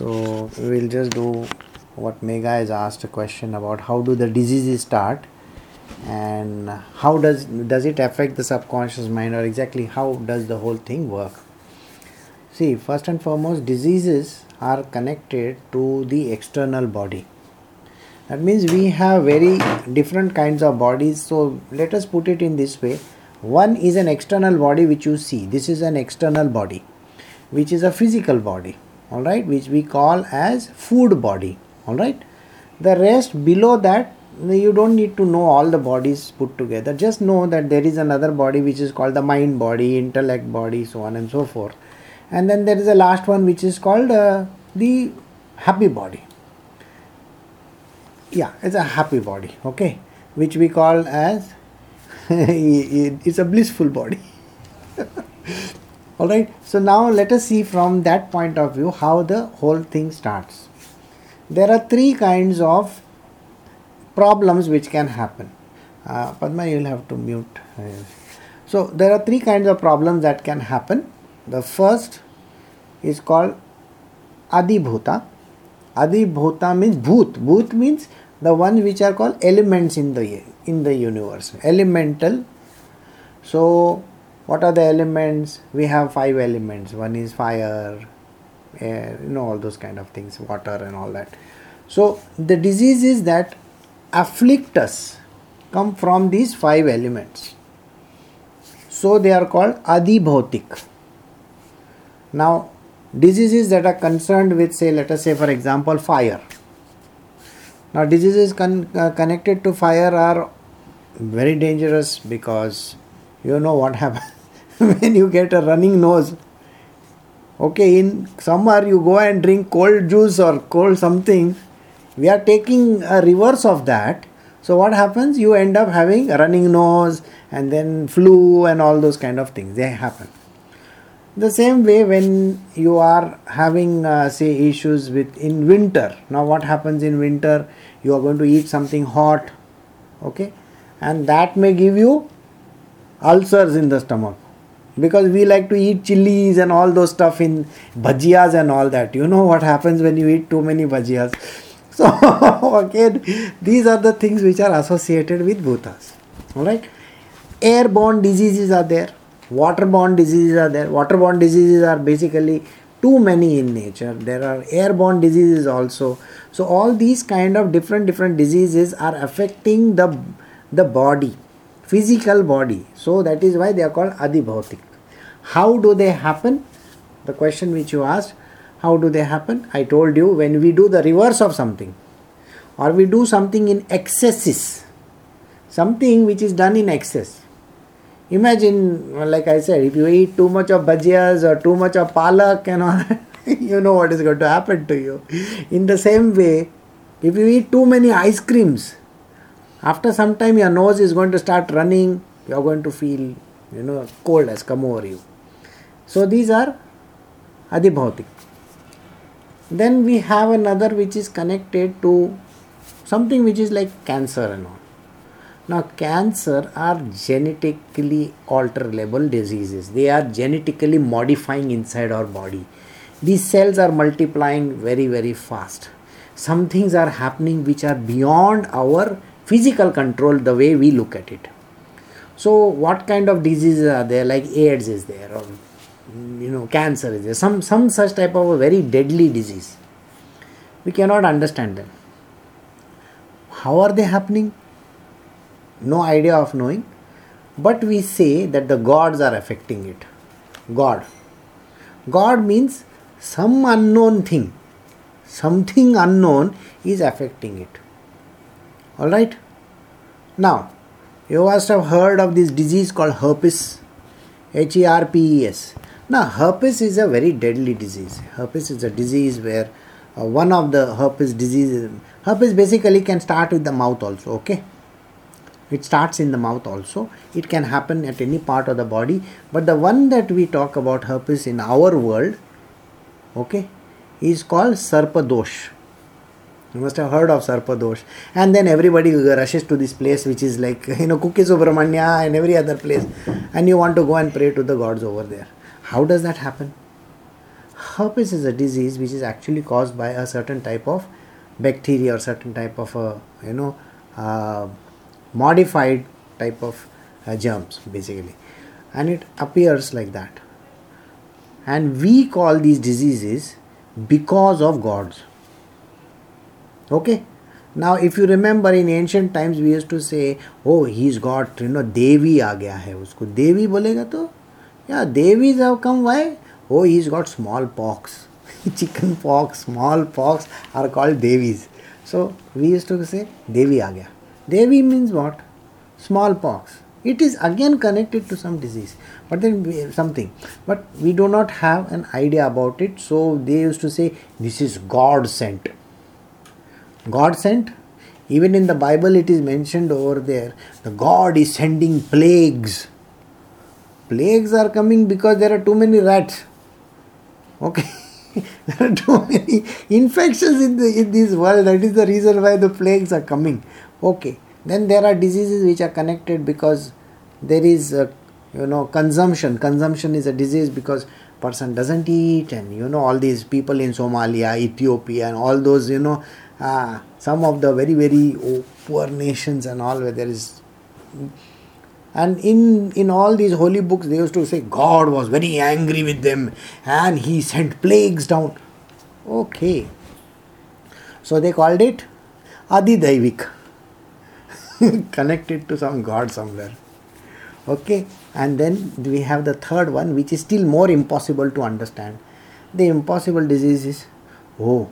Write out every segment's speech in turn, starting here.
So we will just do what Mega has asked a question about how do the diseases start? And how does does it affect the subconscious mind or exactly how does the whole thing work? See first and foremost diseases are connected to the external body. That means we have very different kinds of bodies. So let us put it in this way. One is an external body which you see. This is an external body which is a physical body all right which we call as food body. All right. The rest below that you don't need to know all the bodies put together. Just know that there is another body which is called the mind body intellect body so on and so forth. And then there is a last one which is called uh, the happy body. Yeah it's a happy body okay? Which we call as it's a blissful body all right so now let us see from that point of view how the whole thing starts there are three kinds of problems which can happen. Uh, Padma, you'll have to mute. So, there are three kinds of problems that can happen. The first is called Adibhuta. Adibhuta means Bhut. Bhut means the ones which are called elements in the in the universe. Elemental. So, what are the elements? We have five elements. One is fire, air, you know, all those kind of things, water, and all that. So, the disease is that afflict us come from these five elements. So they are called adibhautik. Now, diseases that are concerned with, say, let us say, for example, fire. Now, diseases con- uh, connected to fire are very dangerous because you know what happens when you get a running nose. Okay, in summer you go and drink cold juice or cold something, we are taking a reverse of that. So what happens? You end up having a running nose and then flu and all those kind of things. They happen. The same way when you are having uh, say issues with in winter. Now what happens in winter? You are going to eat something hot. Okay? And that may give you ulcers in the stomach because we like to eat chilies and all those stuff in bhajiyas and all that you know what happens when you eat too many bhajiyas so again, these are the things which are associated with bhutas. Alright. Airborne diseases are there, waterborne diseases are there. Waterborne diseases are basically too many in nature. There are airborne diseases also. So all these kind of different different diseases are affecting the the body, physical body. So that is why they are called adibhautik. How do they happen? The question which you asked how do they happen? I told you when we do the reverse of something or we do something in excesses, something which is done in excess. Imagine, like I said, if you eat too much of bhajiyas or too much of palak and all, you know what is going to happen to you. In the same way, if you eat too many ice creams, after some time your nose is going to start running, you are going to feel, you know, cold has come over you. So these are adibhautik. Then we have another which is connected to something which is like cancer and all. Now, cancer are genetically alterable diseases. They are genetically modifying inside our body. These cells are multiplying very, very fast. Some things are happening which are beyond our physical control the way we look at it. So, what kind of diseases are there? Like AIDS is there, or you know cancer is there. Some some such type of a very deadly disease. We cannot understand them. How are they happening? No idea of knowing. But we say that the gods are affecting it. God. God means some unknown thing. Something unknown is affecting it. All right now you must have heard of this disease called herpes h e r p e s now, herpes is a very deadly disease. Herpes is a disease where uh, one of the herpes diseases, herpes basically can start with the mouth also, okay? It starts in the mouth also. It can happen at any part of the body. But the one that we talk about herpes in our world, okay, is called Sarpadosh. You must have heard of Sarpadosh. And then everybody rushes to this place which is like, you know, Kukke Subramanya and every other place. And you want to go and pray to the gods over there. How does that happen? herpes is a disease which is actually caused by a certain type of bacteria or certain type of a you know uh, modified type of uh, germs basically. And it appears like that. And we call these diseases because of gods. Okay? Now if you remember in ancient times we used to say oh he's got you know devi aa gaya hai usko. Devi bolega to yeah devis have come. Why? Oh he's got smallpox chicken pox smallpox are called devis so we used to say devi aa gaya. Devi means what? Smallpox it is again connected to some disease. But then something. But we do not have an idea about it. So they used to say this is god sent. God sent? Even in the bible it is mentioned over there. The god is sending plagues plagues are coming because there are too many rats. Okay? There are too many infections in, the, in this world. That is the reason why the plagues are coming. Okay? Then there are diseases which are connected because there is a, you know consumption. Consumption is a disease because person doesn't eat and you know all these people in somalia ethiopia and all those you know uh, some of the very very poor nations and all where there is and in in all these holy books they used to say god was very angry with them and he sent plagues down. Okay. So they called it adidaivik connected to some god somewhere. Okay. And then we have the third one which is still more impossible to understand. The impossible disease is oh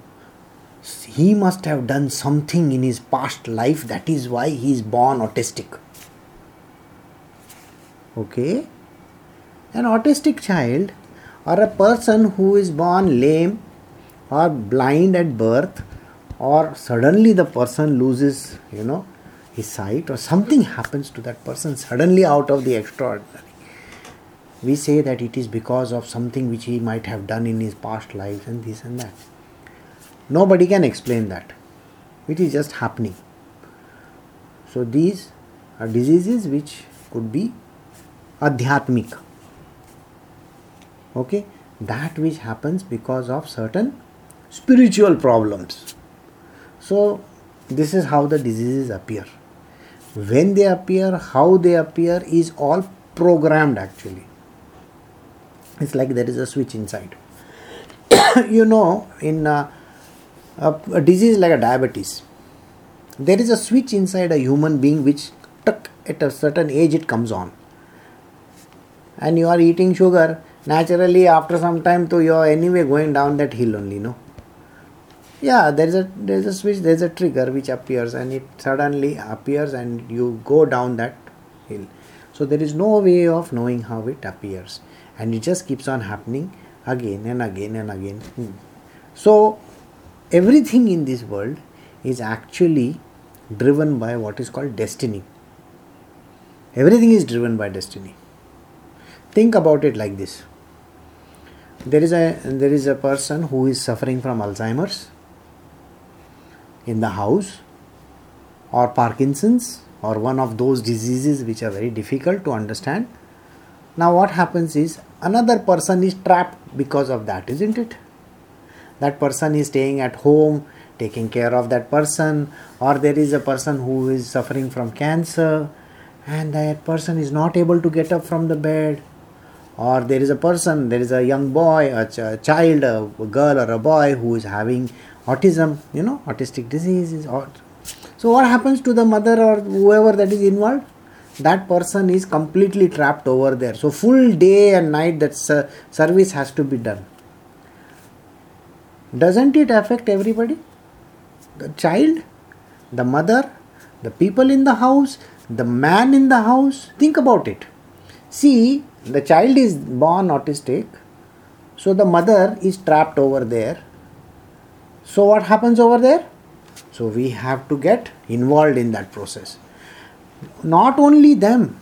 he must have done something in his past life that is why he is born autistic okay an autistic child or a person who is born lame or blind at birth or suddenly the person loses you know his sight or something happens to that person suddenly out of the extraordinary we say that it is because of something which he might have done in his past lives and this and that Nobody can explain that. It is just happening. So these are diseases which could be adhyatmic. Okay, that which happens because of certain spiritual problems. So this is how the diseases appear. When they appear, how they appear is all programmed actually. It's like there is a switch inside. you know, in uh, a, a disease like a diabetes there is a switch inside a human being which tuck, at a certain age it comes on and you are eating sugar naturally after some time to you are anyway going down that hill only no yeah there is a there is a switch there is a trigger which appears and it suddenly appears and you go down that hill so there is no way of knowing how it appears and it just keeps on happening again and again and again hmm. so everything in this world is actually driven by what is called destiny. Everything is driven by destiny. Think about it like this. There is a there is a person who is suffering from Alzheimer's in the house or Parkinson's or one of those diseases which are very difficult to understand. Now what happens is another person is trapped because of that, isn't it? that person is staying at home taking care of that person or there is a person who is suffering from cancer and that person is not able to get up from the bed or there is a person there is a young boy a, ch- a child a girl or a boy who is having autism you know autistic disease is so what happens to the mother or whoever that is involved that person is completely trapped over there so full day and night that service has to be done doesn't it affect everybody? The child, the mother, the people in the house, the man in the house. Think about it. See, the child is born autistic, so the mother is trapped over there. So, what happens over there? So, we have to get involved in that process. Not only them,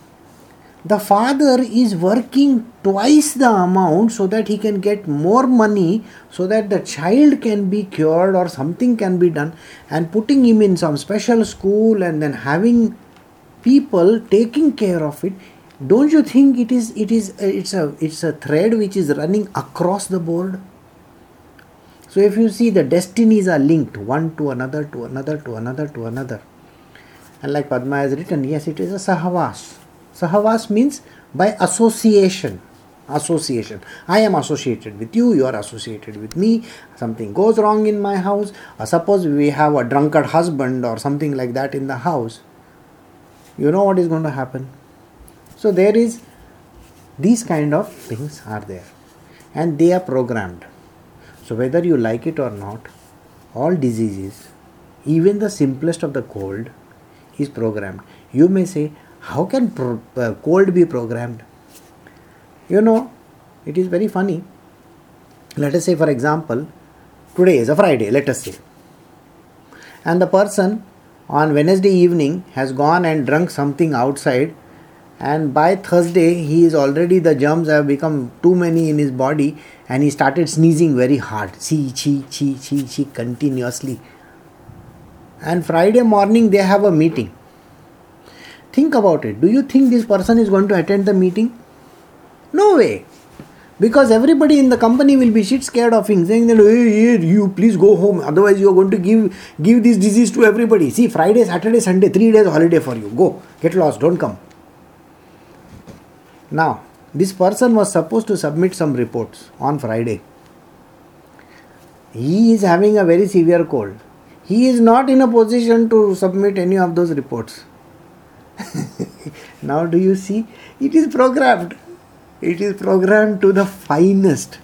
the father is working twice the amount so that he can get more money so that the child can be cured or something can be done and putting him in some special school and then having people taking care of it don't you think it is it is uh, it's a it's a thread which is running across the board So if you see the destinies are linked one to another, to another, to another, to another. And like Padma has written, yes, it is a sahavas. Sahavas means by association. Association. I am associated with you, you are associated with me. Something goes wrong in my house, or suppose we have a drunkard husband or something like that in the house. You know what is going to happen. So there is these kind of things are there and they are programmed. So whether you like it or not, all diseases, even the simplest of the cold, is programmed. You may say, how can pro- uh, cold be programmed? You know, it is very funny. Let us say, for example, today is a Friday, let us say, and the person on Wednesday evening has gone and drunk something outside, and by Thursday he is already the germs have become too many in his body, and he started sneezing very hard, chi chi chi chi chi continuously. And Friday morning they have a meeting. Think about it. Do you think this person is going to attend the meeting? No way. Because everybody in the company will be shit scared of him, saying that hey, hey, you please go home, otherwise you are going to give give this disease to everybody. See, Friday, Saturday, Sunday, three days holiday for you. Go, get lost, don't come. Now, this person was supposed to submit some reports on Friday. He is having a very severe cold. He is not in a position to submit any of those reports. now, do you see? It is programmed it is programmed to the finest.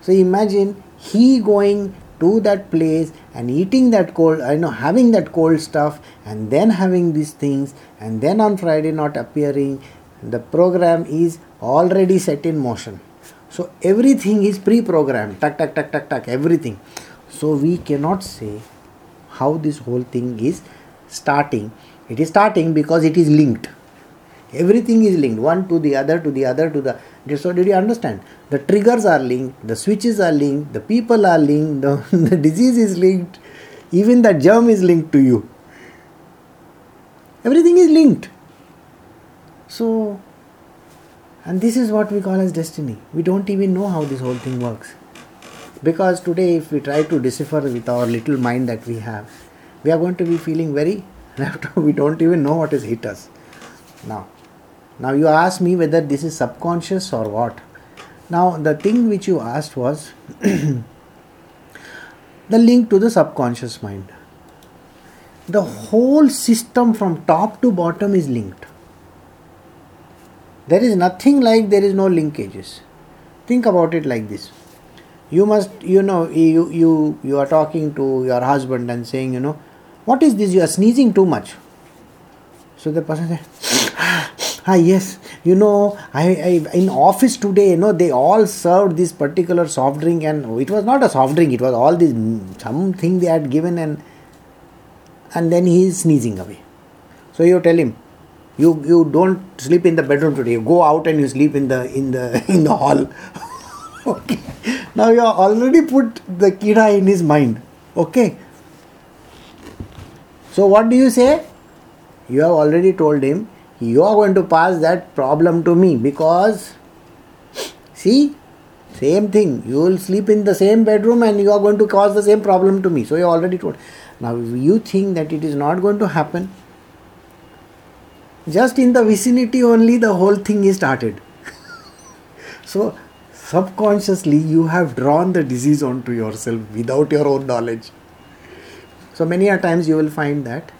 So imagine he going to that place and eating that cold, I know, having that cold stuff, and then having these things, and then on Friday not appearing. The program is already set in motion. So everything is pre-programmed. Tuck, tuck, tuck, tuck, tuck. Everything. So we cannot say how this whole thing is starting. It is starting because it is linked everything is linked one to the other to the other to the so did you understand the triggers are linked the switches are linked the people are linked the, the disease is linked even the germ is linked to you everything is linked so and this is what we call as destiny we don't even know how this whole thing works because today if we try to decipher with our little mind that we have we are going to be feeling very we don't even know what has hit us now now you ask me whether this is subconscious or what. Now the thing which you asked was the link to the subconscious mind. The whole system from top to bottom is linked. There is nothing like there is no linkages. Think about it like this. You must, you know, you you you are talking to your husband and saying, you know, what is this? You are sneezing too much. So the person says, ah yes you know I, I in office today you know they all served this particular soft drink and it was not a soft drink it was all this something they had given and and then he is sneezing away so you tell him you you don't sleep in the bedroom today. You go out and you sleep in the in the in the hall. Okay. Now you already put the kida in his mind. Okay. So what do you say? You have already told him you are going to pass that problem to me because see same thing. You will sleep in the same bedroom and you are going to cause the same problem to me. So you already told. Now you think that it is not going to happen just in the vicinity only the whole thing is started. So subconsciously you have drawn the disease onto yourself without your own knowledge. So many a times you will find that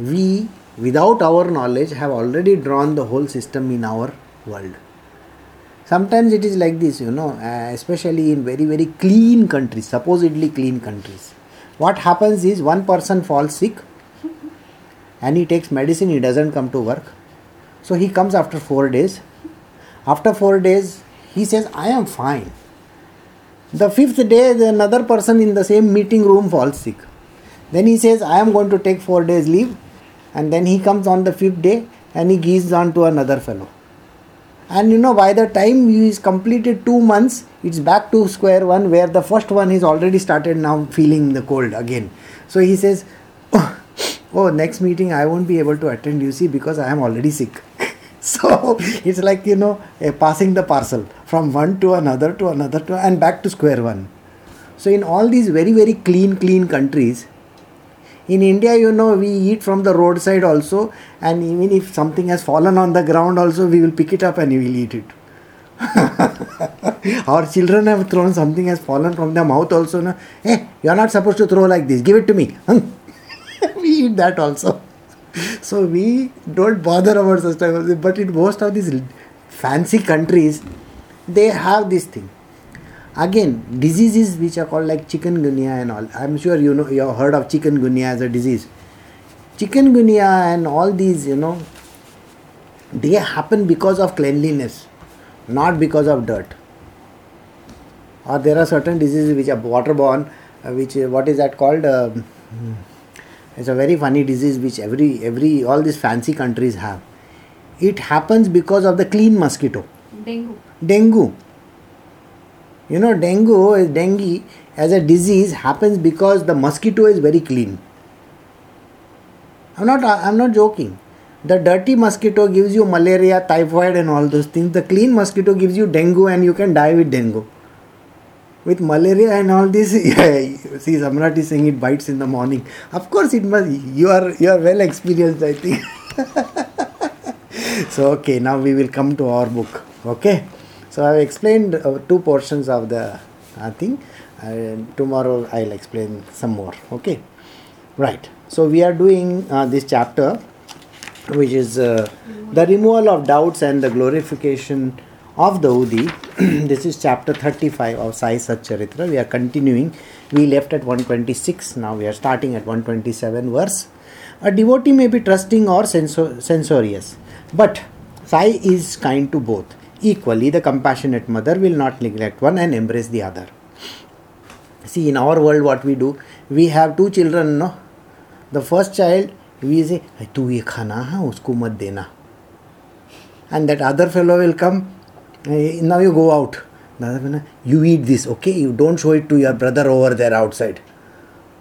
we without our knowledge have already drawn the whole system in our world. Sometimes it is like this you know uh, especially in very very clean countries supposedly clean countries. What happens is one person falls sick and he takes medicine he doesn't come to work. So he comes after 4 days. After 4 days he says i am fine. The fifth day another person in the same meeting room falls sick. Then he says i am going to take 4 days leave. And then he comes on the fifth day and he gives on to another fellow. And you know by the time he is completed two months it's back to square one where the first one is already started now feeling the cold again. So he says oh, next meeting i won't be able to attend you see because i am already sick so it's like you know eh, passing the parcel from one to another to another to and back to square one So in all these very very clean clean countries, in India, you know, we eat from the roadside also, and even if something has fallen on the ground, also we will pick it up and we will eat it. Our children have thrown something has fallen from their mouth also. No? Hey, eh, you are not supposed to throw like this. Give it to me. eat that also. So we don't bother such type But in most of these fancy countries, they have this thing. Again, diseases which are called like chikungunya and all. I'm sure you know you have heard of chikungunya as a disease. Chikungunya and all these, you know, they happen because of cleanliness, not because of dirt. Or there are certain diseases which are waterborne, uh, which uh, what is that called? Uh, it's a very funny disease which every every all these fancy countries have. It happens because of the clean mosquito. Dengue. Dengue. You know, dengue is dengue as a disease happens because the mosquito is very clean. I'm not I'm not joking. The dirty mosquito gives you malaria, typhoid, and all those things. The clean mosquito gives you dengue, and you can die with dengue. With malaria and all this, yeah, see, Samrat is saying it bites in the morning. Of course, it must. You are you are well experienced, I think. so okay, now we will come to our book. Okay. So I have explained uh, two portions of the uh, thing. Tomorrow I'll explain some more. Okay, right. So we are doing uh, this chapter, which is uh, the removal of doubts and the glorification of the Udi. this is chapter 35 of Sai Satcharitra. We are continuing. We left at 126. Now we are starting at 127 verse. A devotee may be trusting or sensor- censorious, but Sai is kind to both Equally, the compassionate mother will not neglect one and embrace the other. See, in our world, what we do, we have two children, no? The first child, we say, "Tu ye khana hai, usko mat dena," and that other fellow will come. Now you go out. You eat this, okay? You don't show it to your brother over there outside.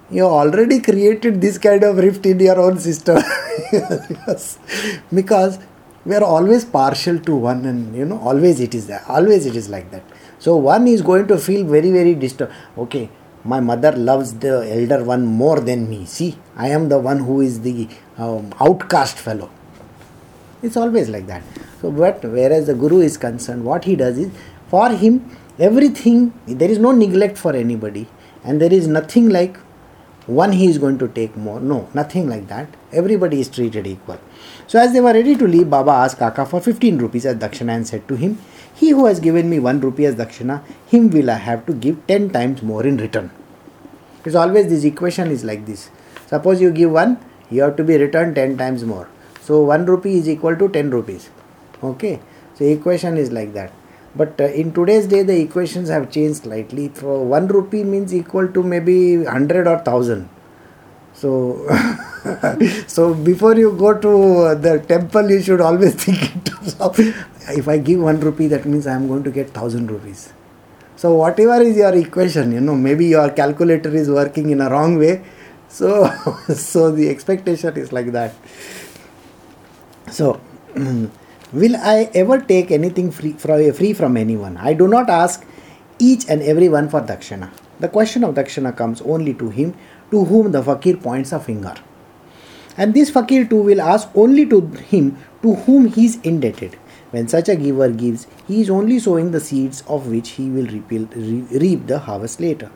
You already created this kind of rift in your own system. Because we are always partial to one and you know always it is there. Always it is like that. So one is going to feel very very disturbed. Okay my mother loves the elder one more than me. See i am the one who is the um, outcast fellow. It's always like that so but whereas the guru is concerned what he does is for him everything there is no neglect for anybody and there is nothing like one he is going to take more no nothing like that everybody is treated equal so as they were ready to leave, Baba asked Kaka for 15 rupees as dakshina and said to him, He who has given me 1 rupee as dakshina, him will I have to give 10 times more in return. It's always this equation is like this. Suppose you give 1, you have to be returned 10 times more. So 1 rupee is equal to 10 rupees. Okay. So equation is like that. But uh, in today's day, the equations have changed slightly. For 1 rupee means equal to maybe 100 or 1000. So so before you go to the temple, you should always think in terms of if I give one rupee, that means I am going to get thousand rupees. So whatever is your equation, you know, maybe your calculator is working in a wrong way. So so the expectation is like that. So will I ever take anything free, free from anyone? I do not ask each and every one for dakshana. The question of dakshana comes only to him to whom the fakir points a finger. And this fakir too will ask only to him to whom he is indebted. When such a giver gives, he is only sowing the seeds of which he will reap the harvest later.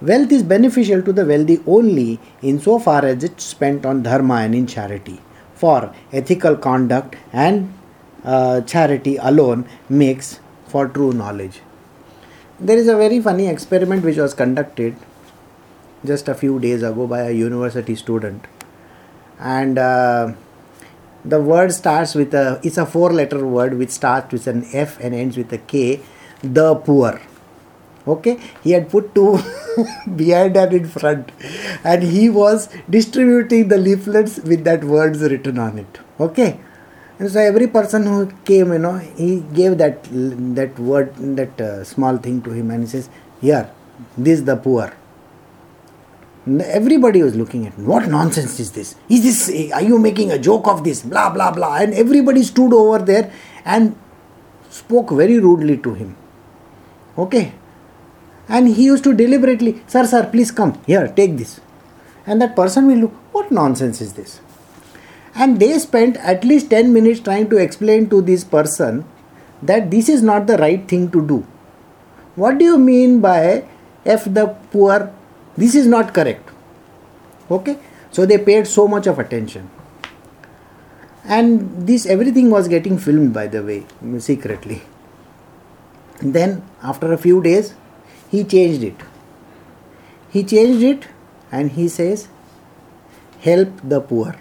Wealth is beneficial to the wealthy only in so far as it is spent on dharma and in charity. For ethical conduct and uh, charity alone makes for true knowledge. There is a very funny experiment which was conducted just a few days ago by a university student and uh, the word starts with a it's a four letter word which starts with an f and ends with a k the poor okay he had put two behind and in front and he was distributing the leaflets with that words written on it okay and so every person who came you know he gave that that word that uh, small thing to him and he says here this the poor Everybody was looking at me. What nonsense is this? Is this, are you making a joke of this? Blah, blah, blah. And everybody stood over there and spoke very rudely to him. Okay. And he used to deliberately, Sir, sir, please come here, take this. And that person will look, What nonsense is this? And they spent at least 10 minutes trying to explain to this person that this is not the right thing to do. What do you mean by F the poor? This is not correct. Okay? So they paid so much of attention. And this everything was getting filmed by the way, secretly. Then after a few days, he changed it. He changed it and he says, Help the poor.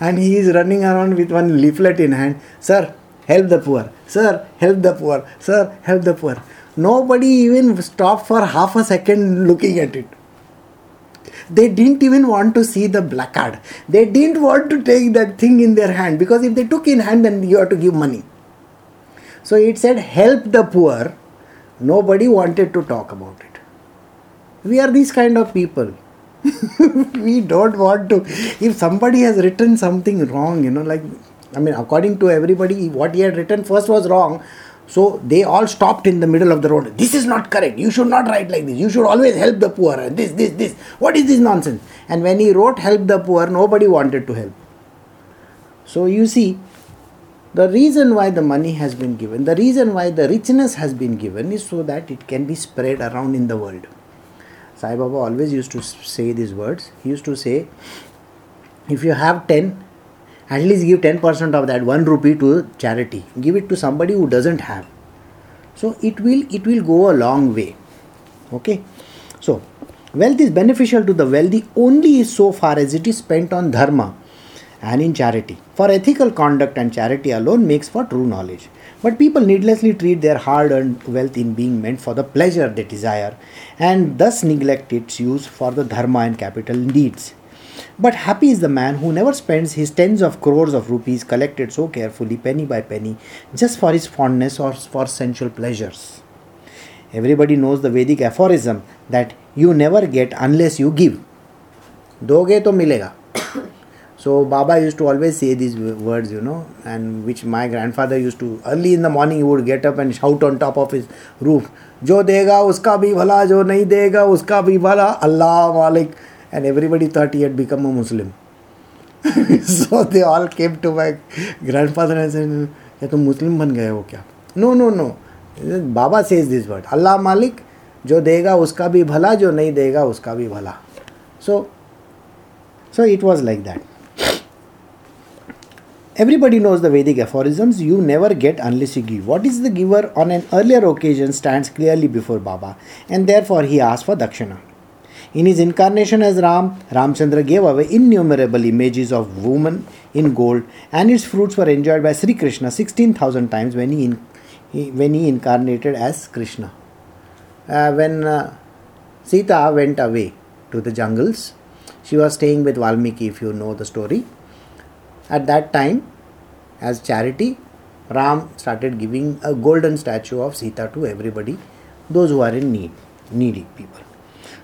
And he is running around with one leaflet in hand. Sir, help the poor. Sir, help the poor. Sir, help the poor. Nobody even stopped for half a second looking at it. They didn't even want to see the placard. They didn't want to take that thing in their hand because if they took in hand, then you have to give money. So it said, help the poor. Nobody wanted to talk about it. We are these kind of people. we don't want to. If somebody has written something wrong, you know, like, I mean, according to everybody, what he had written first was wrong. So they all stopped in the middle of the road. This is not correct. You should not write like this. You should always help the poor. This, this, this. What is this nonsense? And when he wrote help the poor, nobody wanted to help. So you see, the reason why the money has been given, the reason why the richness has been given is so that it can be spread around in the world. Sai Baba always used to say these words. He used to say, if you have 10, at least give 10% of that 1 rupee to charity. Give it to somebody who doesn't have. So it will it will go a long way. Okay. So wealth is beneficial to the wealthy only so far as it is spent on dharma and in charity. For ethical conduct and charity alone makes for true knowledge. But people needlessly treat their hard earned wealth in being meant for the pleasure they desire and thus neglect its use for the dharma and capital needs. But happy is the man who never spends his tens of crores of rupees collected so carefully, penny by penny, just for his fondness or for sensual pleasures. Everybody knows the Vedic aphorism that you never get unless you give. दोगे तो मिलेगा So Baba used to always say these words, you know, and which my grandfather used to early in the morning he would get up and shout on top of his roof, जो देगा उसका भी भला जो नहीं देगा उसका भी भला अल्लाह मालिक and everybody thought he had become a Muslim. so they all came to my grandfather and said, क्या तुम मुस्लिम बन गए हो क्या no no no baba says this word Allah मालिक जो देगा उसका भी भला जो नहीं देगा उसका भी भला so so it was like that Everybody knows the Vedic aphorisms you never get unless you give. What is the giver on an earlier occasion stands clearly before Baba, and therefore he asks for Dakshina. In his incarnation as Ram, Ramchandra gave away innumerable images of women in gold, and its fruits were enjoyed by Sri Krishna 16,000 times when he, in, he, when he incarnated as Krishna. Uh, when uh, Sita went away to the jungles, she was staying with Valmiki, if you know the story at that time, as charity, Ram started giving a golden statue of Sita to everybody, those who are in need, needy people.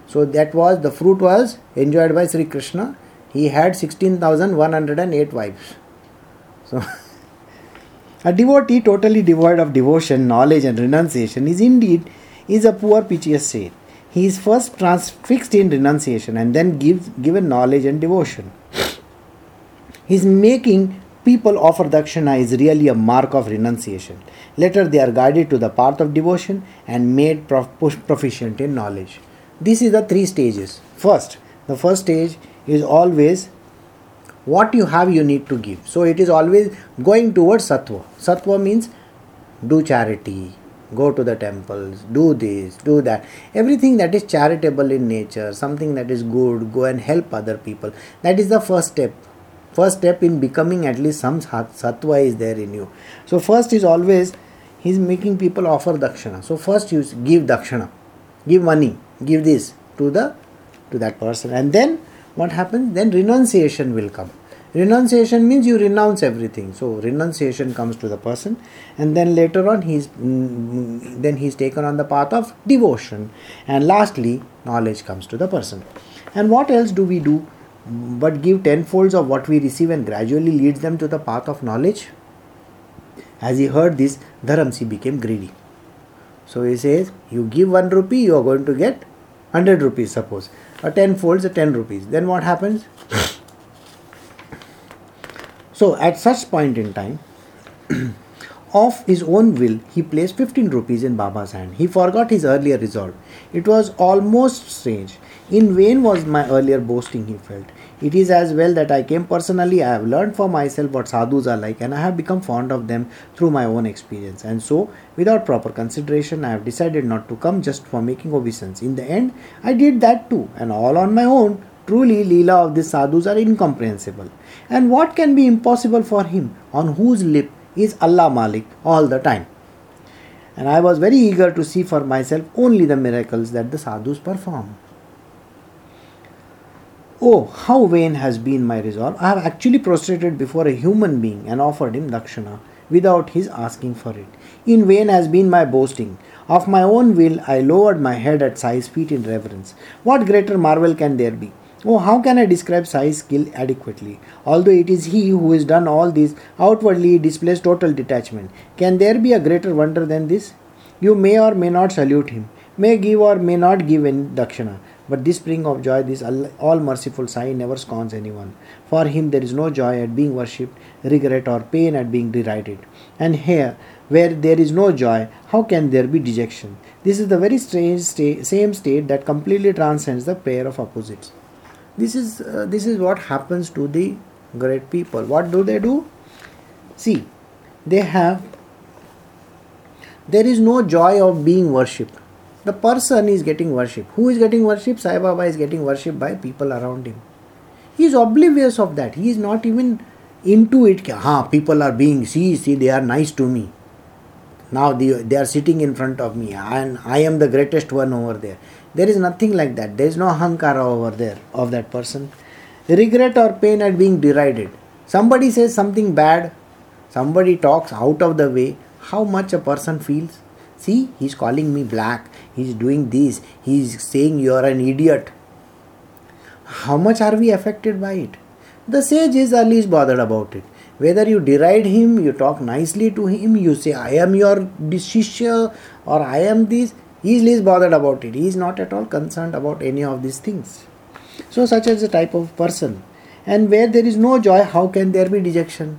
So that was the fruit was enjoyed by Sri Krishna. He had 16,108 wives. So a devotee totally devoid of devotion, knowledge and renunciation is indeed is a poor piteous saint. He is first transfixed in renunciation and then gives given knowledge and devotion. His making people offer dakshina is really a mark of renunciation. Later, they are guided to the path of devotion and made proficient in knowledge. This is the three stages. First, the first stage is always what you have, you need to give. So, it is always going towards sattva. Sattva means do charity, go to the temples, do this, do that. Everything that is charitable in nature, something that is good, go and help other people. That is the first step first step in becoming at least some sattva is there in you. So first is always he's making people offer dakshana. So first you give dakshana. Give money. Give this to the to that person. And then what happens? Then renunciation will come. Renunciation means you renounce everything. So renunciation comes to the person. And then later on he's mm, then he's taken on the path of devotion. And lastly knowledge comes to the person. And what else do we do but give tenfolds of what we receive and gradually leads them to the path of knowledge. As he heard this, Dharamsi became greedy. So he says, you give 1 rupee, you are going to get 100 rupees, suppose. A 10 folds a 10 rupees. Then what happens? so at such point in time, of his own will, he placed 15 rupees in Baba's hand. He forgot his earlier resolve. It was almost strange. In vain was my earlier boasting, he felt. It is as well that I came personally. I have learned for myself what sadhus are like and I have become fond of them through my own experience. And so, without proper consideration, I have decided not to come just for making obeisance. In the end, I did that too, and all on my own. Truly, Leela of the sadhus are incomprehensible. And what can be impossible for him, on whose lip is Allah Malik all the time? And I was very eager to see for myself only the miracles that the sadhus perform. Oh, how vain has been my resolve! I have actually prostrated before a human being and offered him dakshana without his asking for it. In vain has been my boasting. Of my own will, I lowered my head at Sai's feet in reverence. What greater marvel can there be? Oh, how can I describe Sai's skill adequately? Although it is he who has done all this, outwardly he displays total detachment. Can there be a greater wonder than this? You may or may not salute him, may give or may not give any dakshana. But this spring of joy, this all merciful Sai never scorns anyone. For him there is no joy at being worshipped, regret or pain at being derided. And here, where there is no joy, how can there be dejection? This is the very strange same state that completely transcends the pair of opposites. This is uh, this is what happens to the great people. What do they do? See, they have there is no joy of being worshipped the person is getting worship. Who is getting worship? Sai Baba is getting worship by people around him. He is oblivious of that. He is not even into it. Ha, people are being, see, see, they are nice to me. Now they, they are sitting in front of me and I am the greatest one over there. There is nothing like that. There is no hankara over there of that person. Regret or pain at being derided. Somebody says something bad, somebody talks out of the way, how much a person feels See, he's calling me black. He's doing this. He's saying you're an idiot. How much are we affected by it? The sage is least bothered about it. Whether you deride him, you talk nicely to him, you say, I am your shishya or I am this, he is least bothered about it. He is not at all concerned about any of these things. So, such as the type of person. And where there is no joy, how can there be dejection?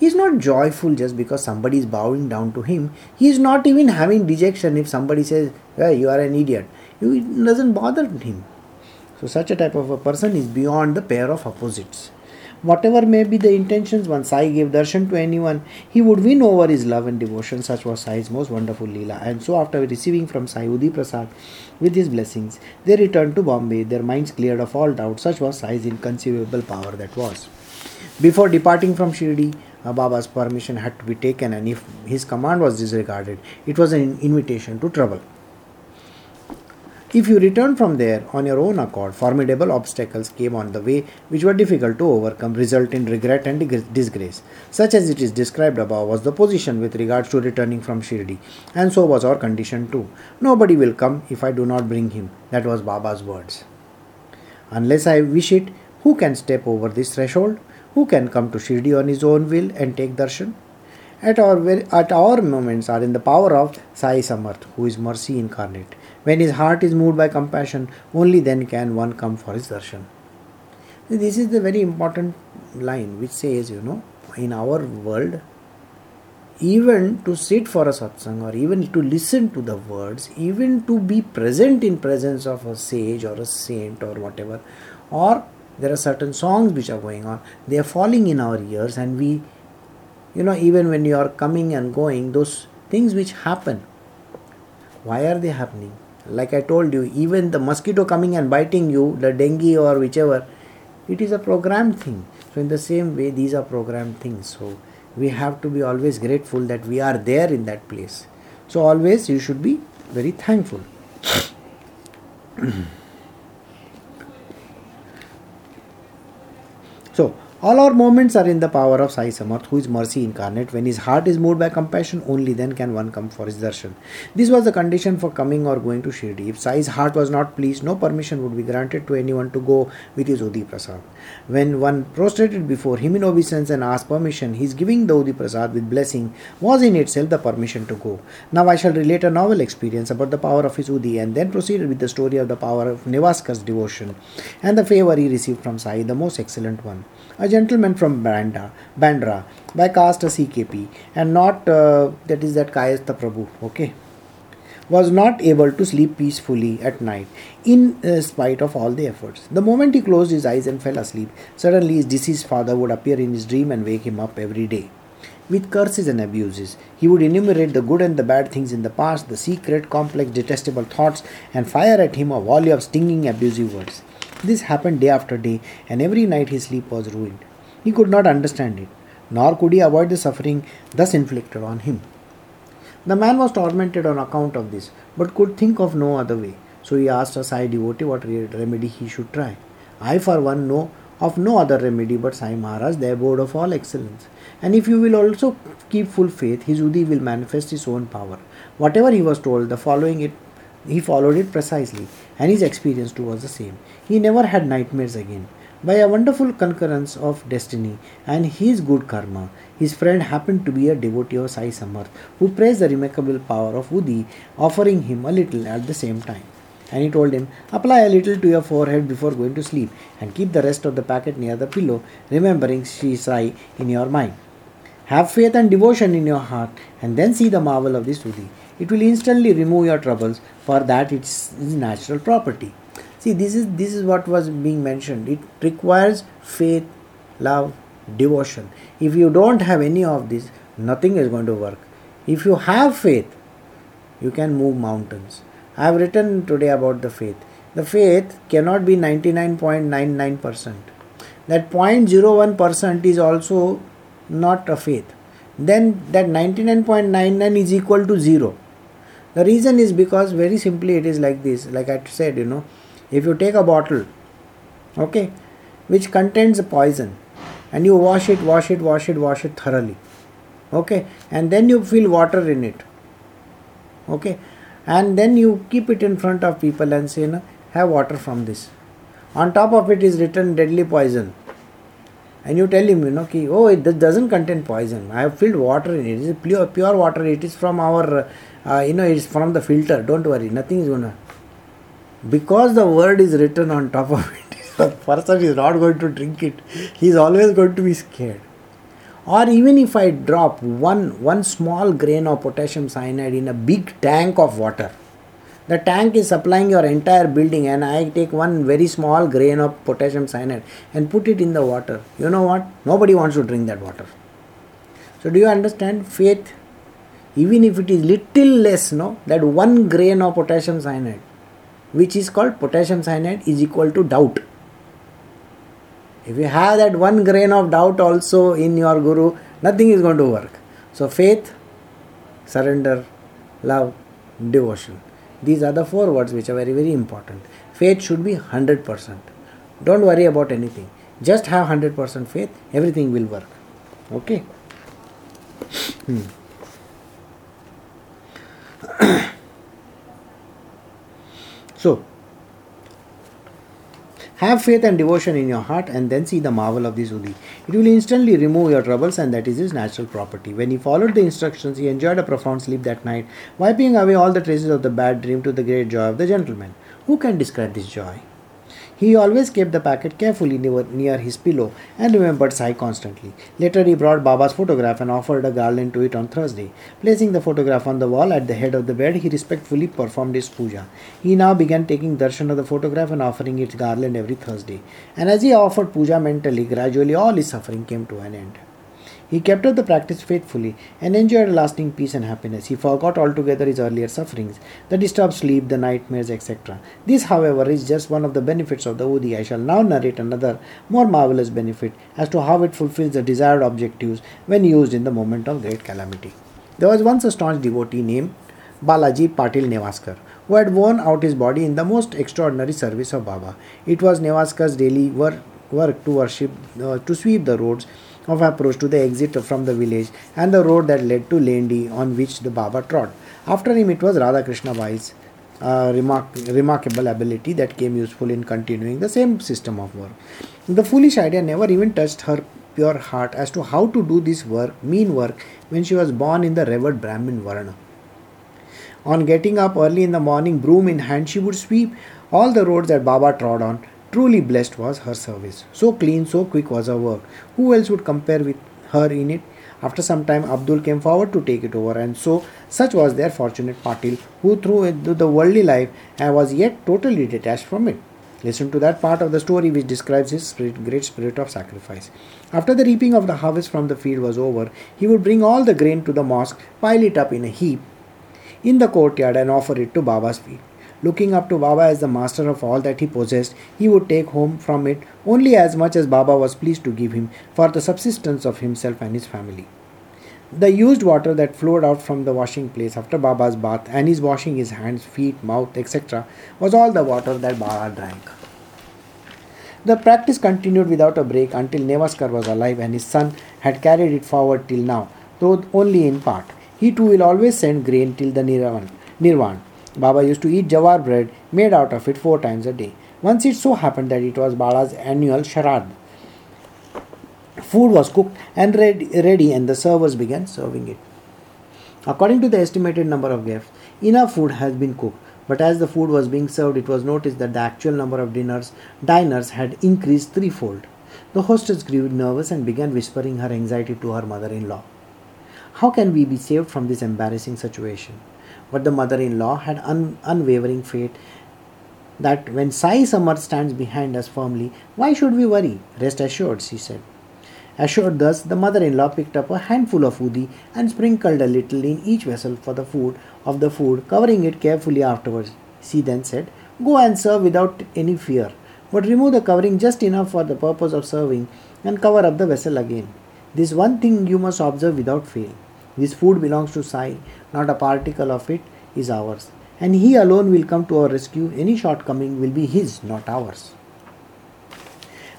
He is not joyful just because somebody is bowing down to him. He is not even having dejection if somebody says, hey, You are an idiot. It doesn't bother him. So, such a type of a person is beyond the pair of opposites. Whatever may be the intentions, once Sai gave darshan to anyone, he would win over his love and devotion. Such was Sai's most wonderful Leela. And so, after receiving from Sai Udi Prasad with his blessings, they returned to Bombay, their minds cleared of all doubt. Such was Sai's inconceivable power that was. Before departing from Shirdi, Baba's permission had to be taken, and if his command was disregarded, it was an invitation to trouble. If you returned from there on your own accord, formidable obstacles came on the way which were difficult to overcome, result in regret and disgrace. Such as it is described above was the position with regards to returning from Shirdi, and so was our condition too. Nobody will come if I do not bring him. That was Baba's words. Unless I wish it, who can step over this threshold? Who can come to Shirdi on his own will and take darshan. At our, at our moments are in the power of Sai Samarth, who is mercy incarnate. When his heart is moved by compassion, only then can one come for his darshan. This is the very important line which says, you know, in our world, even to sit for a satsang or even to listen to the words, even to be present in presence of a sage or a saint or whatever, or there are certain songs which are going on. They are falling in our ears and we you know even when you are coming and going those things which happen why are they happening? Like i told you even the mosquito coming and biting you the dengue or whichever it is a programmed thing. So in the same way these are programmed things. So we have to be always grateful that we are there in that place. So always you should be very thankful So, All our moments are in the power of Sai Samarth, who is mercy incarnate. When his heart is moved by compassion, only then can one come for his darshan. This was the condition for coming or going to Shirdi. If Sai's heart was not pleased, no permission would be granted to anyone to go with his Udi Prasad. When one prostrated before him in obeisance and asked permission, his giving the Udi Prasad with blessing was in itself the permission to go. Now I shall relate a novel experience about the power of his Udi and then proceed with the story of the power of Nevaskar's devotion and the favor he received from Sai, the most excellent one a gentleman from Bandra, Bandra by caste a CKP and not uh, that is that Kayastha Prabhu, okay, was not able to sleep peacefully at night in uh, spite of all the efforts. The moment he closed his eyes and fell asleep, suddenly his deceased father would appear in his dream and wake him up every day. With curses and abuses, he would enumerate the good and the bad things in the past, the secret, complex, detestable thoughts, and fire at him a volley of stinging, abusive words. This happened day after day, and every night his sleep was ruined. He could not understand it, nor could he avoid the suffering thus inflicted on him. The man was tormented on account of this, but could think of no other way. So he asked a Sai devotee what remedy he should try. I, for one, know of no other remedy but Sai Maharaj, the abode of all excellence. And if you will also keep full faith, his Udi will manifest his own power. Whatever he was told, the following it he followed it precisely, and his experience too was the same. He never had nightmares again. By a wonderful concurrence of destiny and his good karma, his friend happened to be a devotee of Sai Samarth who praised the remarkable power of Udi, offering him a little at the same time. And he told him, Apply a little to your forehead before going to sleep and keep the rest of the packet near the pillow, remembering Sri Sai in your mind. Have faith and devotion in your heart and then see the marvel of this Udi. It will instantly remove your troubles, for that it's natural property see this is this is what was being mentioned. It requires faith love devotion. If you don't have any of this nothing is going to work. If you have faith you can move mountains. I have written today about the faith. The faith cannot be 99.99% that 0.01% is also not a faith. Then that 99.99 is equal to 0 the reason is because very simply it is like this like i said you know if you take a bottle okay which contains a poison and you wash it wash it wash it wash it thoroughly okay and then you fill water in it okay and then you keep it in front of people and say no, have water from this. On top of it is written deadly poison. And you tell him you know ki, oh it doesn't contain poison. I have filled water in it. It is pure pure water. It is from our uh, you know it is from the filter. Don't worry. Nothing is going to because the word is written on top of it, the person is not going to drink it. He is always going to be scared. Or even if I drop one, one small grain of potassium cyanide in a big tank of water, the tank is supplying your entire building, and I take one very small grain of potassium cyanide and put it in the water. You know what? Nobody wants to drink that water. So, do you understand? Faith, even if it is little less, no, that one grain of potassium cyanide which is called potassium cyanide is equal to doubt. If you have that one grain of doubt also in your guru, nothing is going to work. So, faith, surrender, love, devotion. These are the four words which are very, very important. Faith should be 100%. Don't worry about anything. Just have 100% faith, everything will work. Okay? Hmm. So, have faith and devotion in your heart and then see the marvel of this Udi. It will instantly remove your troubles and that is his natural property. When he followed the instructions, he enjoyed a profound sleep that night, wiping away all the traces of the bad dream to the great joy of the gentleman. Who can describe this joy? He always kept the packet carefully near his pillow and remembered Sai constantly. Later, he brought Baba's photograph and offered a garland to it on Thursday. Placing the photograph on the wall at the head of the bed, he respectfully performed his puja. He now began taking darshan of the photograph and offering its garland every Thursday. And as he offered puja mentally, gradually all his suffering came to an end. He kept up the practice faithfully and enjoyed lasting peace and happiness. He forgot altogether his earlier sufferings, the disturbed sleep, the nightmares, etc. This, however, is just one of the benefits of the Udi. I shall now narrate another, more marvelous benefit as to how it fulfills the desired objectives when used in the moment of great calamity. There was once a staunch devotee named Balaji Patil Nevaskar who had worn out his body in the most extraordinary service of Baba. It was Nevaskar's daily work work to worship uh, to sweep the roads of approach to the exit from the village and the road that led to Lendi on which the Baba trod. After him, it was Radha Krishna Bai's uh, remark, remarkable ability that came useful in continuing the same system of work. The foolish idea never even touched her pure heart as to how to do this work, mean work, when she was born in the revered Brahmin Varna. On getting up early in the morning, broom in hand, she would sweep all the roads that Baba trod on. Truly blessed was her service. So clean, so quick was her work. Who else would compare with her in it? After some time, Abdul came forward to take it over, and so such was their fortunate Patil, who threw into the worldly life and was yet totally detached from it. Listen to that part of the story which describes his spirit, great spirit of sacrifice. After the reaping of the harvest from the field was over, he would bring all the grain to the mosque, pile it up in a heap in the courtyard, and offer it to Baba's feet. Looking up to Baba as the master of all that he possessed, he would take home from it only as much as Baba was pleased to give him for the subsistence of himself and his family. The used water that flowed out from the washing place after Baba's bath and his washing his hands, feet, mouth, etc., was all the water that Baba drank. The practice continued without a break until Nevaskar was alive and his son had carried it forward till now, though only in part. He too will always send grain till the Nirvan. Baba used to eat jawar bread made out of it four times a day. Once it so happened that it was Bala's annual shraddh. Food was cooked and ready, and the servers began serving it. According to the estimated number of guests, enough food has been cooked. But as the food was being served, it was noticed that the actual number of dinners, diners had increased threefold. The hostess grew nervous and began whispering her anxiety to her mother in law. How can we be saved from this embarrassing situation? But the mother in law had un- unwavering faith that when Sai Samarth stands behind us firmly, why should we worry? Rest assured, she said. Assured thus, the mother in law picked up a handful of udi and sprinkled a little in each vessel for the food of the food, covering it carefully afterwards. She then said, Go and serve without any fear, but remove the covering just enough for the purpose of serving and cover up the vessel again. This one thing you must observe without fail. This food belongs to Sai, not a particle of it is ours. And He alone will come to our rescue. Any shortcoming will be His, not ours.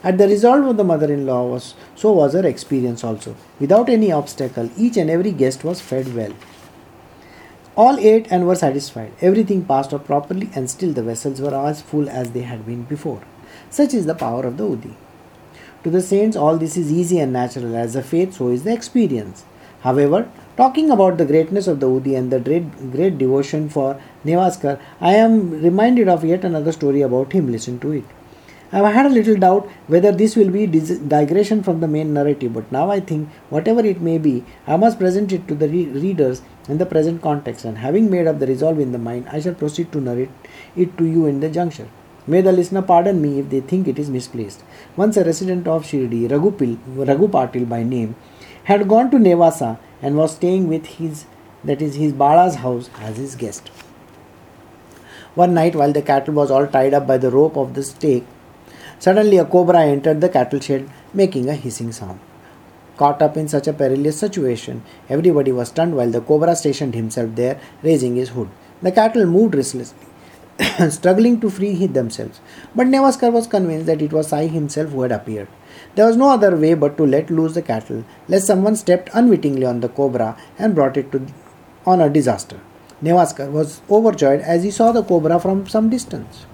At the resolve of the mother in law was so was her experience also. Without any obstacle, each and every guest was fed well. All ate and were satisfied. Everything passed off properly, and still the vessels were as full as they had been before. Such is the power of the Udi. To the saints, all this is easy and natural. As the faith, so is the experience. However, Talking about the greatness of the Udi and the great, great devotion for Nevaskar, I am reminded of yet another story about him. Listen to it. I have had a little doubt whether this will be digression from the main narrative, but now I think, whatever it may be, I must present it to the re- readers in the present context, and having made up the resolve in the mind, I shall proceed to narrate it to you in the juncture. May the listener pardon me if they think it is misplaced. Once a resident of Shirdi, Patil by name, had gone to Nevasa and was staying with his that is his Bala's house as his guest. One night while the cattle was all tied up by the rope of the stake, suddenly a cobra entered the cattle shed making a hissing sound. Caught up in such a perilous situation, everybody was stunned while the cobra stationed himself there, raising his hood. The cattle moved restlessly, struggling to free themselves. But Nevaskar was convinced that it was Sai himself who had appeared. There was no other way but to let loose the cattle, lest someone stepped unwittingly on the cobra and brought it to, on a disaster. Nevaskar was overjoyed as he saw the cobra from some distance.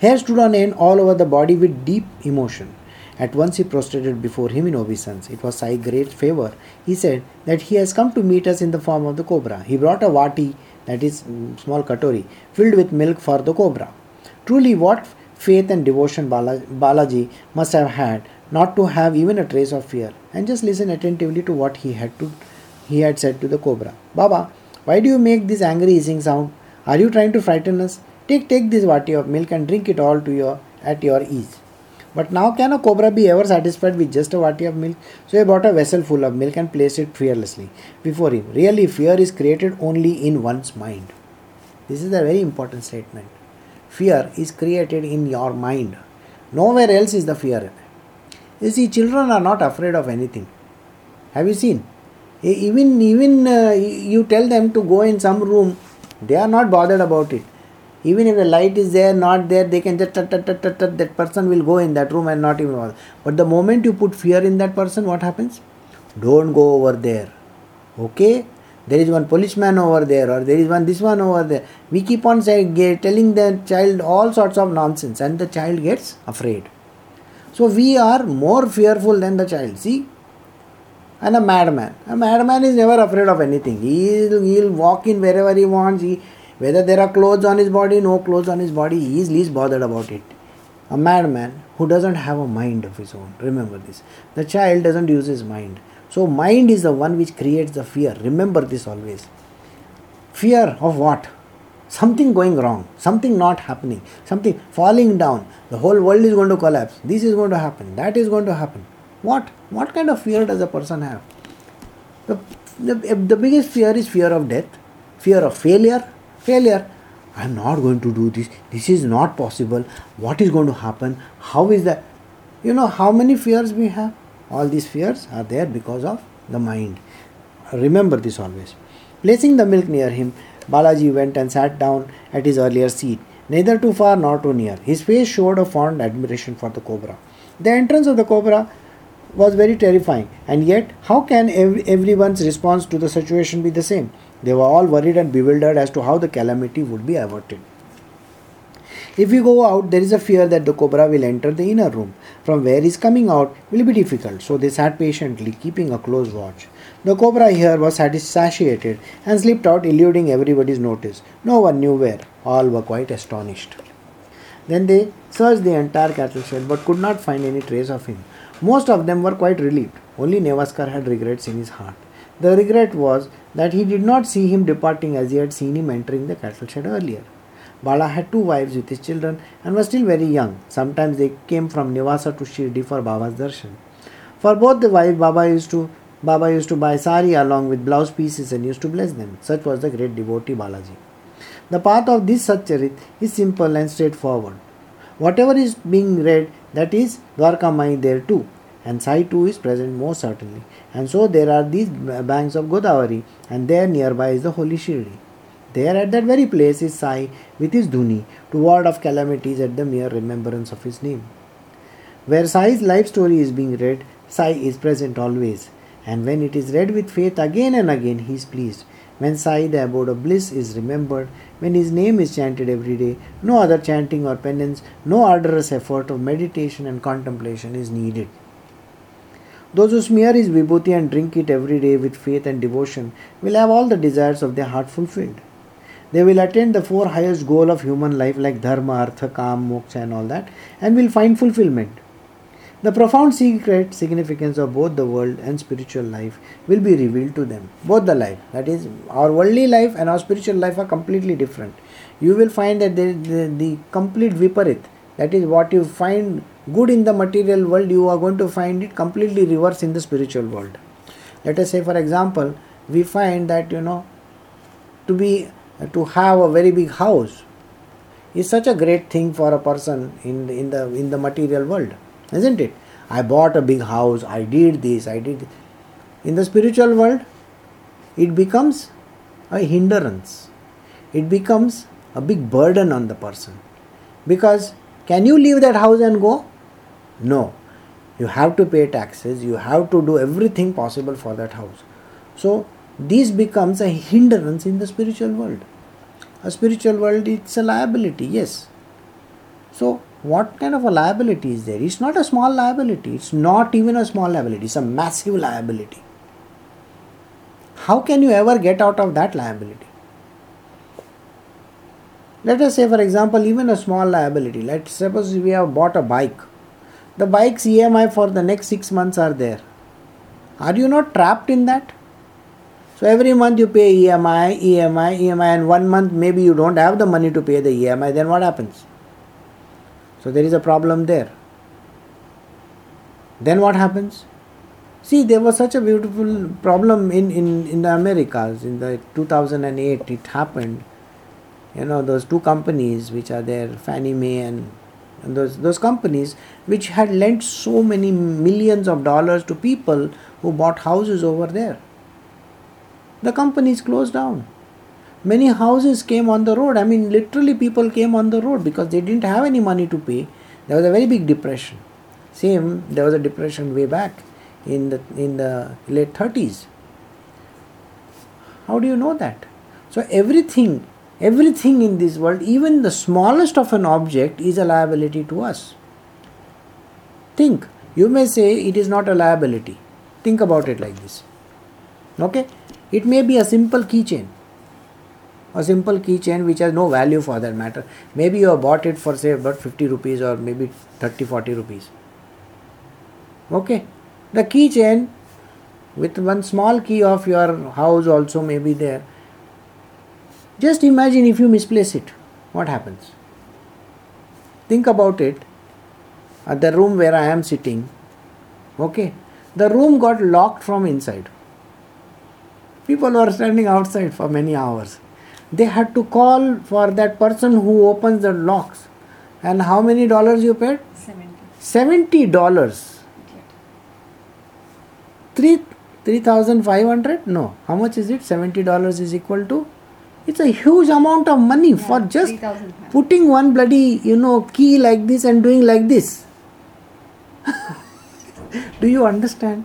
Hair stood on end all over the body with deep emotion. At once he prostrated before him in obeisance. It was Sai great favor. He said that he has come to meet us in the form of the cobra. He brought a vati, that is mm, small katori, filled with milk for the cobra. Truly, what faith and devotion Balaji must have had not to have even a trace of fear and just listen attentively to what he had to he had said to the cobra. Baba, why do you make this angry hissing sound? Are you trying to frighten us? Take take this vati of milk and drink it all to your at your ease. But now can a cobra be ever satisfied with just a vati of milk? So he bought a vessel full of milk and placed it fearlessly before him. Really, fear is created only in one's mind. This is a very important statement fear is created in your mind. Nowhere else is the fear. You see, children are not afraid of anything. Have you seen? Even even uh, you tell them to go in some room, they are not bothered about it. even if the light is there not there they can just tut, tut, tut, tut, that person will go in that room and not even bother. but the moment you put fear in that person what happens don't go over there okay there is one policeman over there or there is one this one over there. We keep on saying telling the child all sorts of nonsense and the child gets afraid. So we are more fearful than the child see? And a madman. A madman is never afraid of anything. He'll, he'll walk in wherever he wants. He, whether there are clothes on his body no clothes on his body he is least bothered about it. A madman who doesn't have a mind of his own. Remember this. The child doesn't use his mind so, mind is the one which creates the fear. Remember this always. Fear of what? Something going wrong, something not happening, something falling down. The whole world is going to collapse. This is going to happen. That is going to happen. What? What kind of fear does a person have? The, the, eh, the biggest fear is fear of death, fear of failure. Failure. I'm not going to do this. This is not possible. What is going to happen? How is that? You know how many fears we have? All these fears are there because of the mind. Remember this always. Placing the milk near him, Balaji went and sat down at his earlier seat, neither too far nor too near. His face showed a fond admiration for the cobra. The entrance of the cobra was very terrifying, and yet, how can every, everyone's response to the situation be the same? They were all worried and bewildered as to how the calamity would be averted. If we go out, there is a fear that the cobra will enter the inner room. From where is coming out will be difficult, so they sat patiently, keeping a close watch. The cobra here was satiated and slipped out, eluding everybody's notice. No one knew where. All were quite astonished. Then they searched the entire cattle shed but could not find any trace of him. Most of them were quite relieved. Only Nevaskar had regrets in his heart. The regret was that he did not see him departing as he had seen him entering the cattle shed earlier. Bala had two wives with his children and was still very young. Sometimes they came from Nevasa to Shirdi for Baba's darshan. For both the wives, Baba used to Baba used to buy sari along with blouse pieces and used to bless them. Such was the great devotee Balaji. The path of this Satcharit is simple and straightforward. Whatever is being read, that is Dwarka Mai there too, and Sai too is present most certainly. And so there are these banks of Godavari, and there nearby is the holy Shirdi. There at that very place is Sai with his dhuni to ward off calamities at the mere remembrance of his name. Where Sai's life story is being read, Sai is present always, and when it is read with faith again and again, he is pleased. When Sai, the abode of bliss, is remembered, when his name is chanted every day, no other chanting or penance, no arduous effort of meditation and contemplation is needed. Those who smear his vibhuti and drink it every day with faith and devotion will have all the desires of their heart fulfilled. They will attain the four highest goal of human life like dharma, artha, kam, moksha and all that and will find fulfillment. The profound secret significance of both the world and spiritual life will be revealed to them. Both the life, that is, our worldly life and our spiritual life are completely different. You will find that the, the, the complete viparit, that is what you find good in the material world, you are going to find it completely reverse in the spiritual world. Let us say, for example, we find that you know to be to have a very big house is such a great thing for a person in the, in the in the material world isn't it? I bought a big house i did this i did in the spiritual world it becomes a hindrance. It becomes a big burden on the person. Because can you leave that house and go? No. You have to pay taxes you have to do everything possible for that house. So this becomes a hindrance in the spiritual world. A spiritual world it's a liability, yes. So what kind of a liability is there? It's not a small liability, it's not even a small liability, it's a massive liability. How can you ever get out of that liability? Let us say, for example, even a small liability. Let's suppose we have bought a bike. The bike's EMI for the next six months are there. Are you not trapped in that? So every month you pay EMI, EMI, EMI, and one month maybe you don't have the money to pay the EMI, then what happens? So there is a problem there. Then what happens? See, there was such a beautiful problem in, in, in the Americas in the 2008. It happened. You know, those two companies which are there, Fannie Mae and, and those, those companies which had lent so many millions of dollars to people who bought houses over there the companies closed down. Many houses came on the road. I mean, literally, people came on the road because they didn't have any money to pay. There was a very big depression. Same, there was a depression way back in the in the late 30s. How do you know that? So everything, everything in this world, even the smallest of an object, is a liability to us. Think. You may say it is not a liability. Think about it like this. Okay? It may be a simple keychain. A simple keychain which has no value for that matter. Maybe you have bought it for say about 50 rupees or maybe 30 40 rupees. Okay? The keychain with one small key of your house also may be there. Just imagine if you misplace it, what happens? Think about it at the room where I am sitting, okay, the room got locked from inside. People were standing outside for many hours. They had to call for that person who opens the locks. And how many dollars you paid? 70. Seventy dollars. Three three thousand five hundred? No. How much is it? Seventy dollars is equal to it's a huge amount of money for just 3,000. putting one bloody you know key like this and doing like this do you understand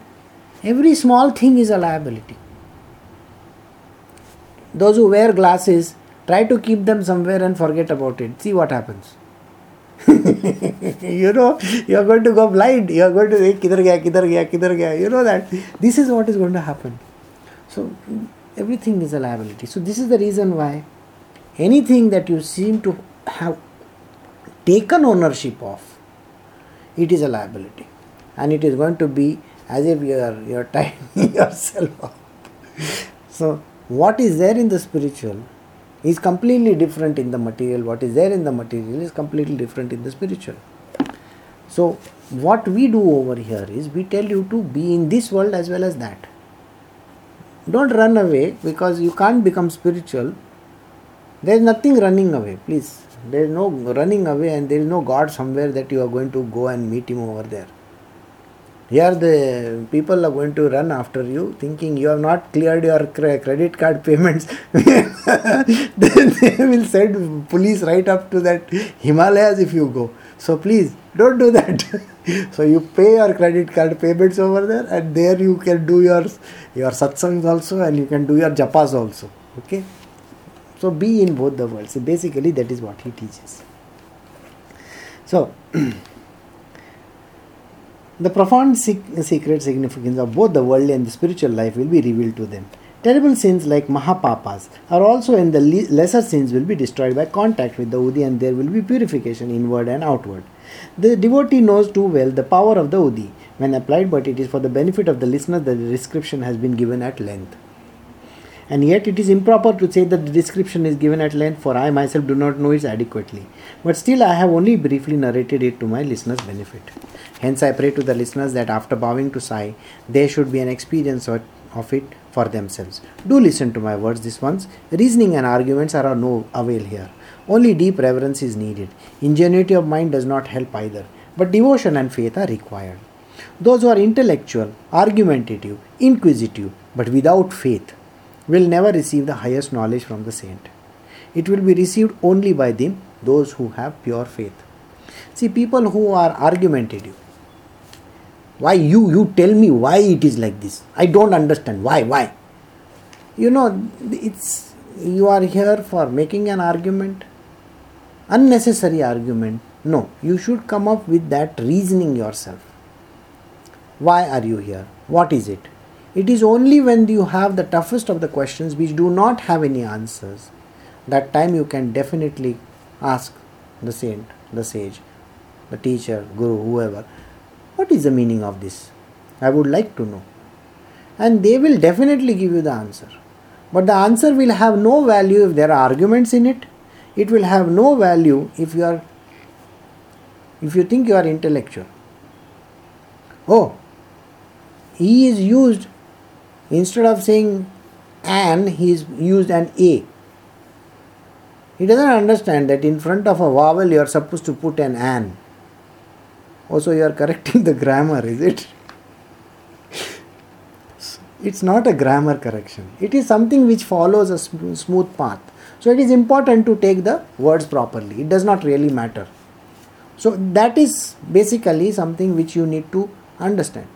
every small thing is a liability those who wear glasses try to keep them somewhere and forget about it. See what happens. You know you are going to go blind. You are going to say kidhar gaya kidhar gaya kidhar gaya. You know that this is what is going to happen. So everything is a liability. So this is the reason why anything that you seem to have taken ownership of it is a liability. And it is going to be as if you are you are tying yourself up. So what is there in the spiritual is completely different in the material what is there in the material is completely different in the spiritual. So what we do over here is we tell you to be in this world as well as that. Don't run away because you can't become spiritual. There is nothing running away please. There is no running away and there is no god somewhere that you are going to go and meet him over there here the people are going to run after you thinking you have not cleared your cre- credit card payments. Then they will send police right up to that himalayas if you go. So please don't do that. So you pay your credit card payments over there and there you can do your your satsangs also and you can do your japas also. Okay? So be in both the worlds. So basically that is what he teaches. So the profound secret significance of both the worldly and the spiritual life will be revealed to them. Terrible sins like Mahapapas are also in the lesser sins will be destroyed by contact with the Udi and there will be purification inward and outward. The devotee knows too well the power of the Udi when applied, but it is for the benefit of the listener that the description has been given at length. And yet, it is improper to say that the description is given at length, for I myself do not know it adequately. But still, I have only briefly narrated it to my listeners' benefit. Hence, I pray to the listeners that after bowing to Sai, there should be an experience of, it for themselves. Do listen to my words this once. Reasoning and arguments are of no avail here. Only deep reverence is needed. Ingenuity of mind does not help either, but devotion and faith are required. Those who are intellectual, argumentative, inquisitive, but without faith, will never receive the highest knowledge from the saint. It will be received only by them, those who have pure faith. See, people who are argumentative, why you you tell me why it is like this? I don't understand. Why why? You know it's you are here for making an argument. Unnecessary argument. No you should come up with that reasoning yourself. Why are you here? What is it? It is only when you have the toughest of the questions which do not have any answers that time you can definitely ask the saint the sage the teacher guru whoever what is the meaning of this? I would like to know. And they will definitely give you the answer. But the answer will have no value if there are arguments in it. It will have no value if you are if you think you are intellectual. Oh, he is used instead of saying an, he is used an a. He doesn't understand that in front of a vowel you are supposed to put an an. Also, you are correcting the grammar, is it? it's not a grammar correction. It is something which follows a sm- smooth path. So it is important to take the words properly. It does not really matter. So that is basically something which you need to understand.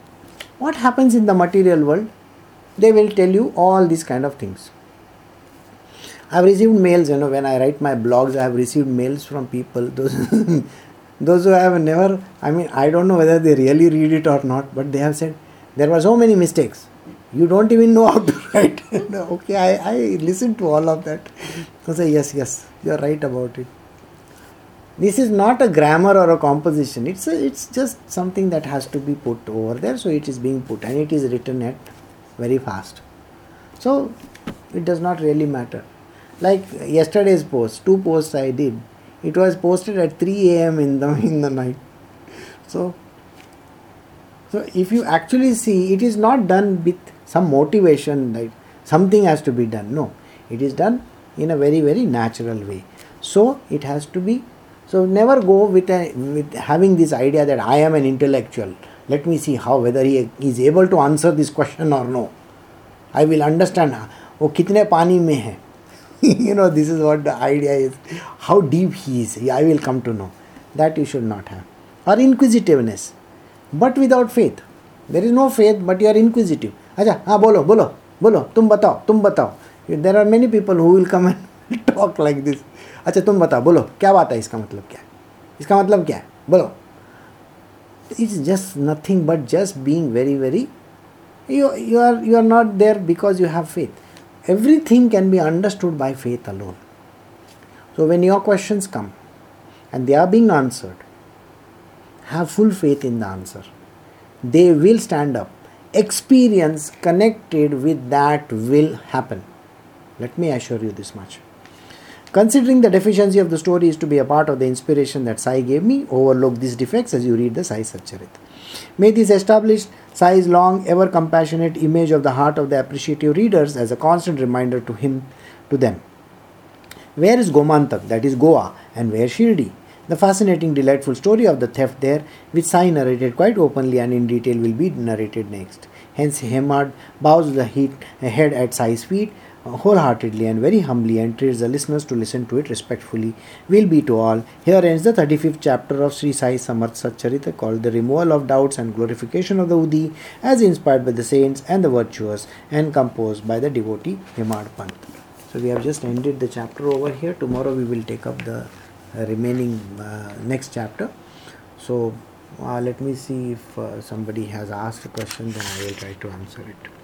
What happens in the material world? They will tell you all these kind of things. I've received mails you know when i write my blogs i have received mails from people those those who have never i mean i don't know whether they really read it or not but they have said there were so many mistakes. You don't even know how to write. Okay I, I listen to all of that. I say yes yes you're right about it. This is not a grammar or a composition. It's a, it's just something that has to be put over there so it is being put and it is written at very fast. So it does not really matter. Like yesterday's post two posts i did it was posted at 3 a.m in the in the night so so if you actually see it is not done with some motivation like something has to be done no it is done in a very very natural way so it has to be so never go with a with having this idea that i am an intellectual let me see how whether he is able to answer this question or no i will understand वो कितने पानी में है You know this is what the idea is how deep he is i will come to know that you should not have or inquisitiveness but without faith there is no faith but you are inquisitive अच्छा हाँ बोलो बोलो बोलो तुम बताओ तुम बताओ there are many people who will come and talk like this अच्छा तुम बताओ बोलो क्या बात है इसका मतलब क्या है इसका मतलब क्या है बोलो it's just nothing but just being very very you, you are you are not there because you have faith everything can be understood by faith alone. So when your questions come and they are being answered have full faith in the answer. They will stand up. Experience connected with that will happen. Let me assure you this much. Considering the deficiency of the story is to be a part of the inspiration that Sai gave me, overlook these defects as you read the Sai Satcharit. May this establish Sai's long, ever compassionate image of the heart of the appreciative readers as a constant reminder to him, to them. Where is Gomantak, that is Goa, and where Shirdi? The fascinating, delightful story of the theft there, which Sai narrated quite openly and in detail, will be narrated next. Hence, Hemad bows the head at Sai's feet wholeheartedly and very humbly entreats the listeners to listen to it respectfully will be to all. Here ends the 35th chapter of Sri Sai Samarth Satcharita called The Removal of Doubts and Glorification of the Udi as inspired by the saints and the virtuous and composed by the devotee Hemad Pant. So we have just ended the chapter over here. Tomorrow we will take up the remaining uh, next chapter. So uh, let me see if uh, somebody has asked a question then I will try to answer it.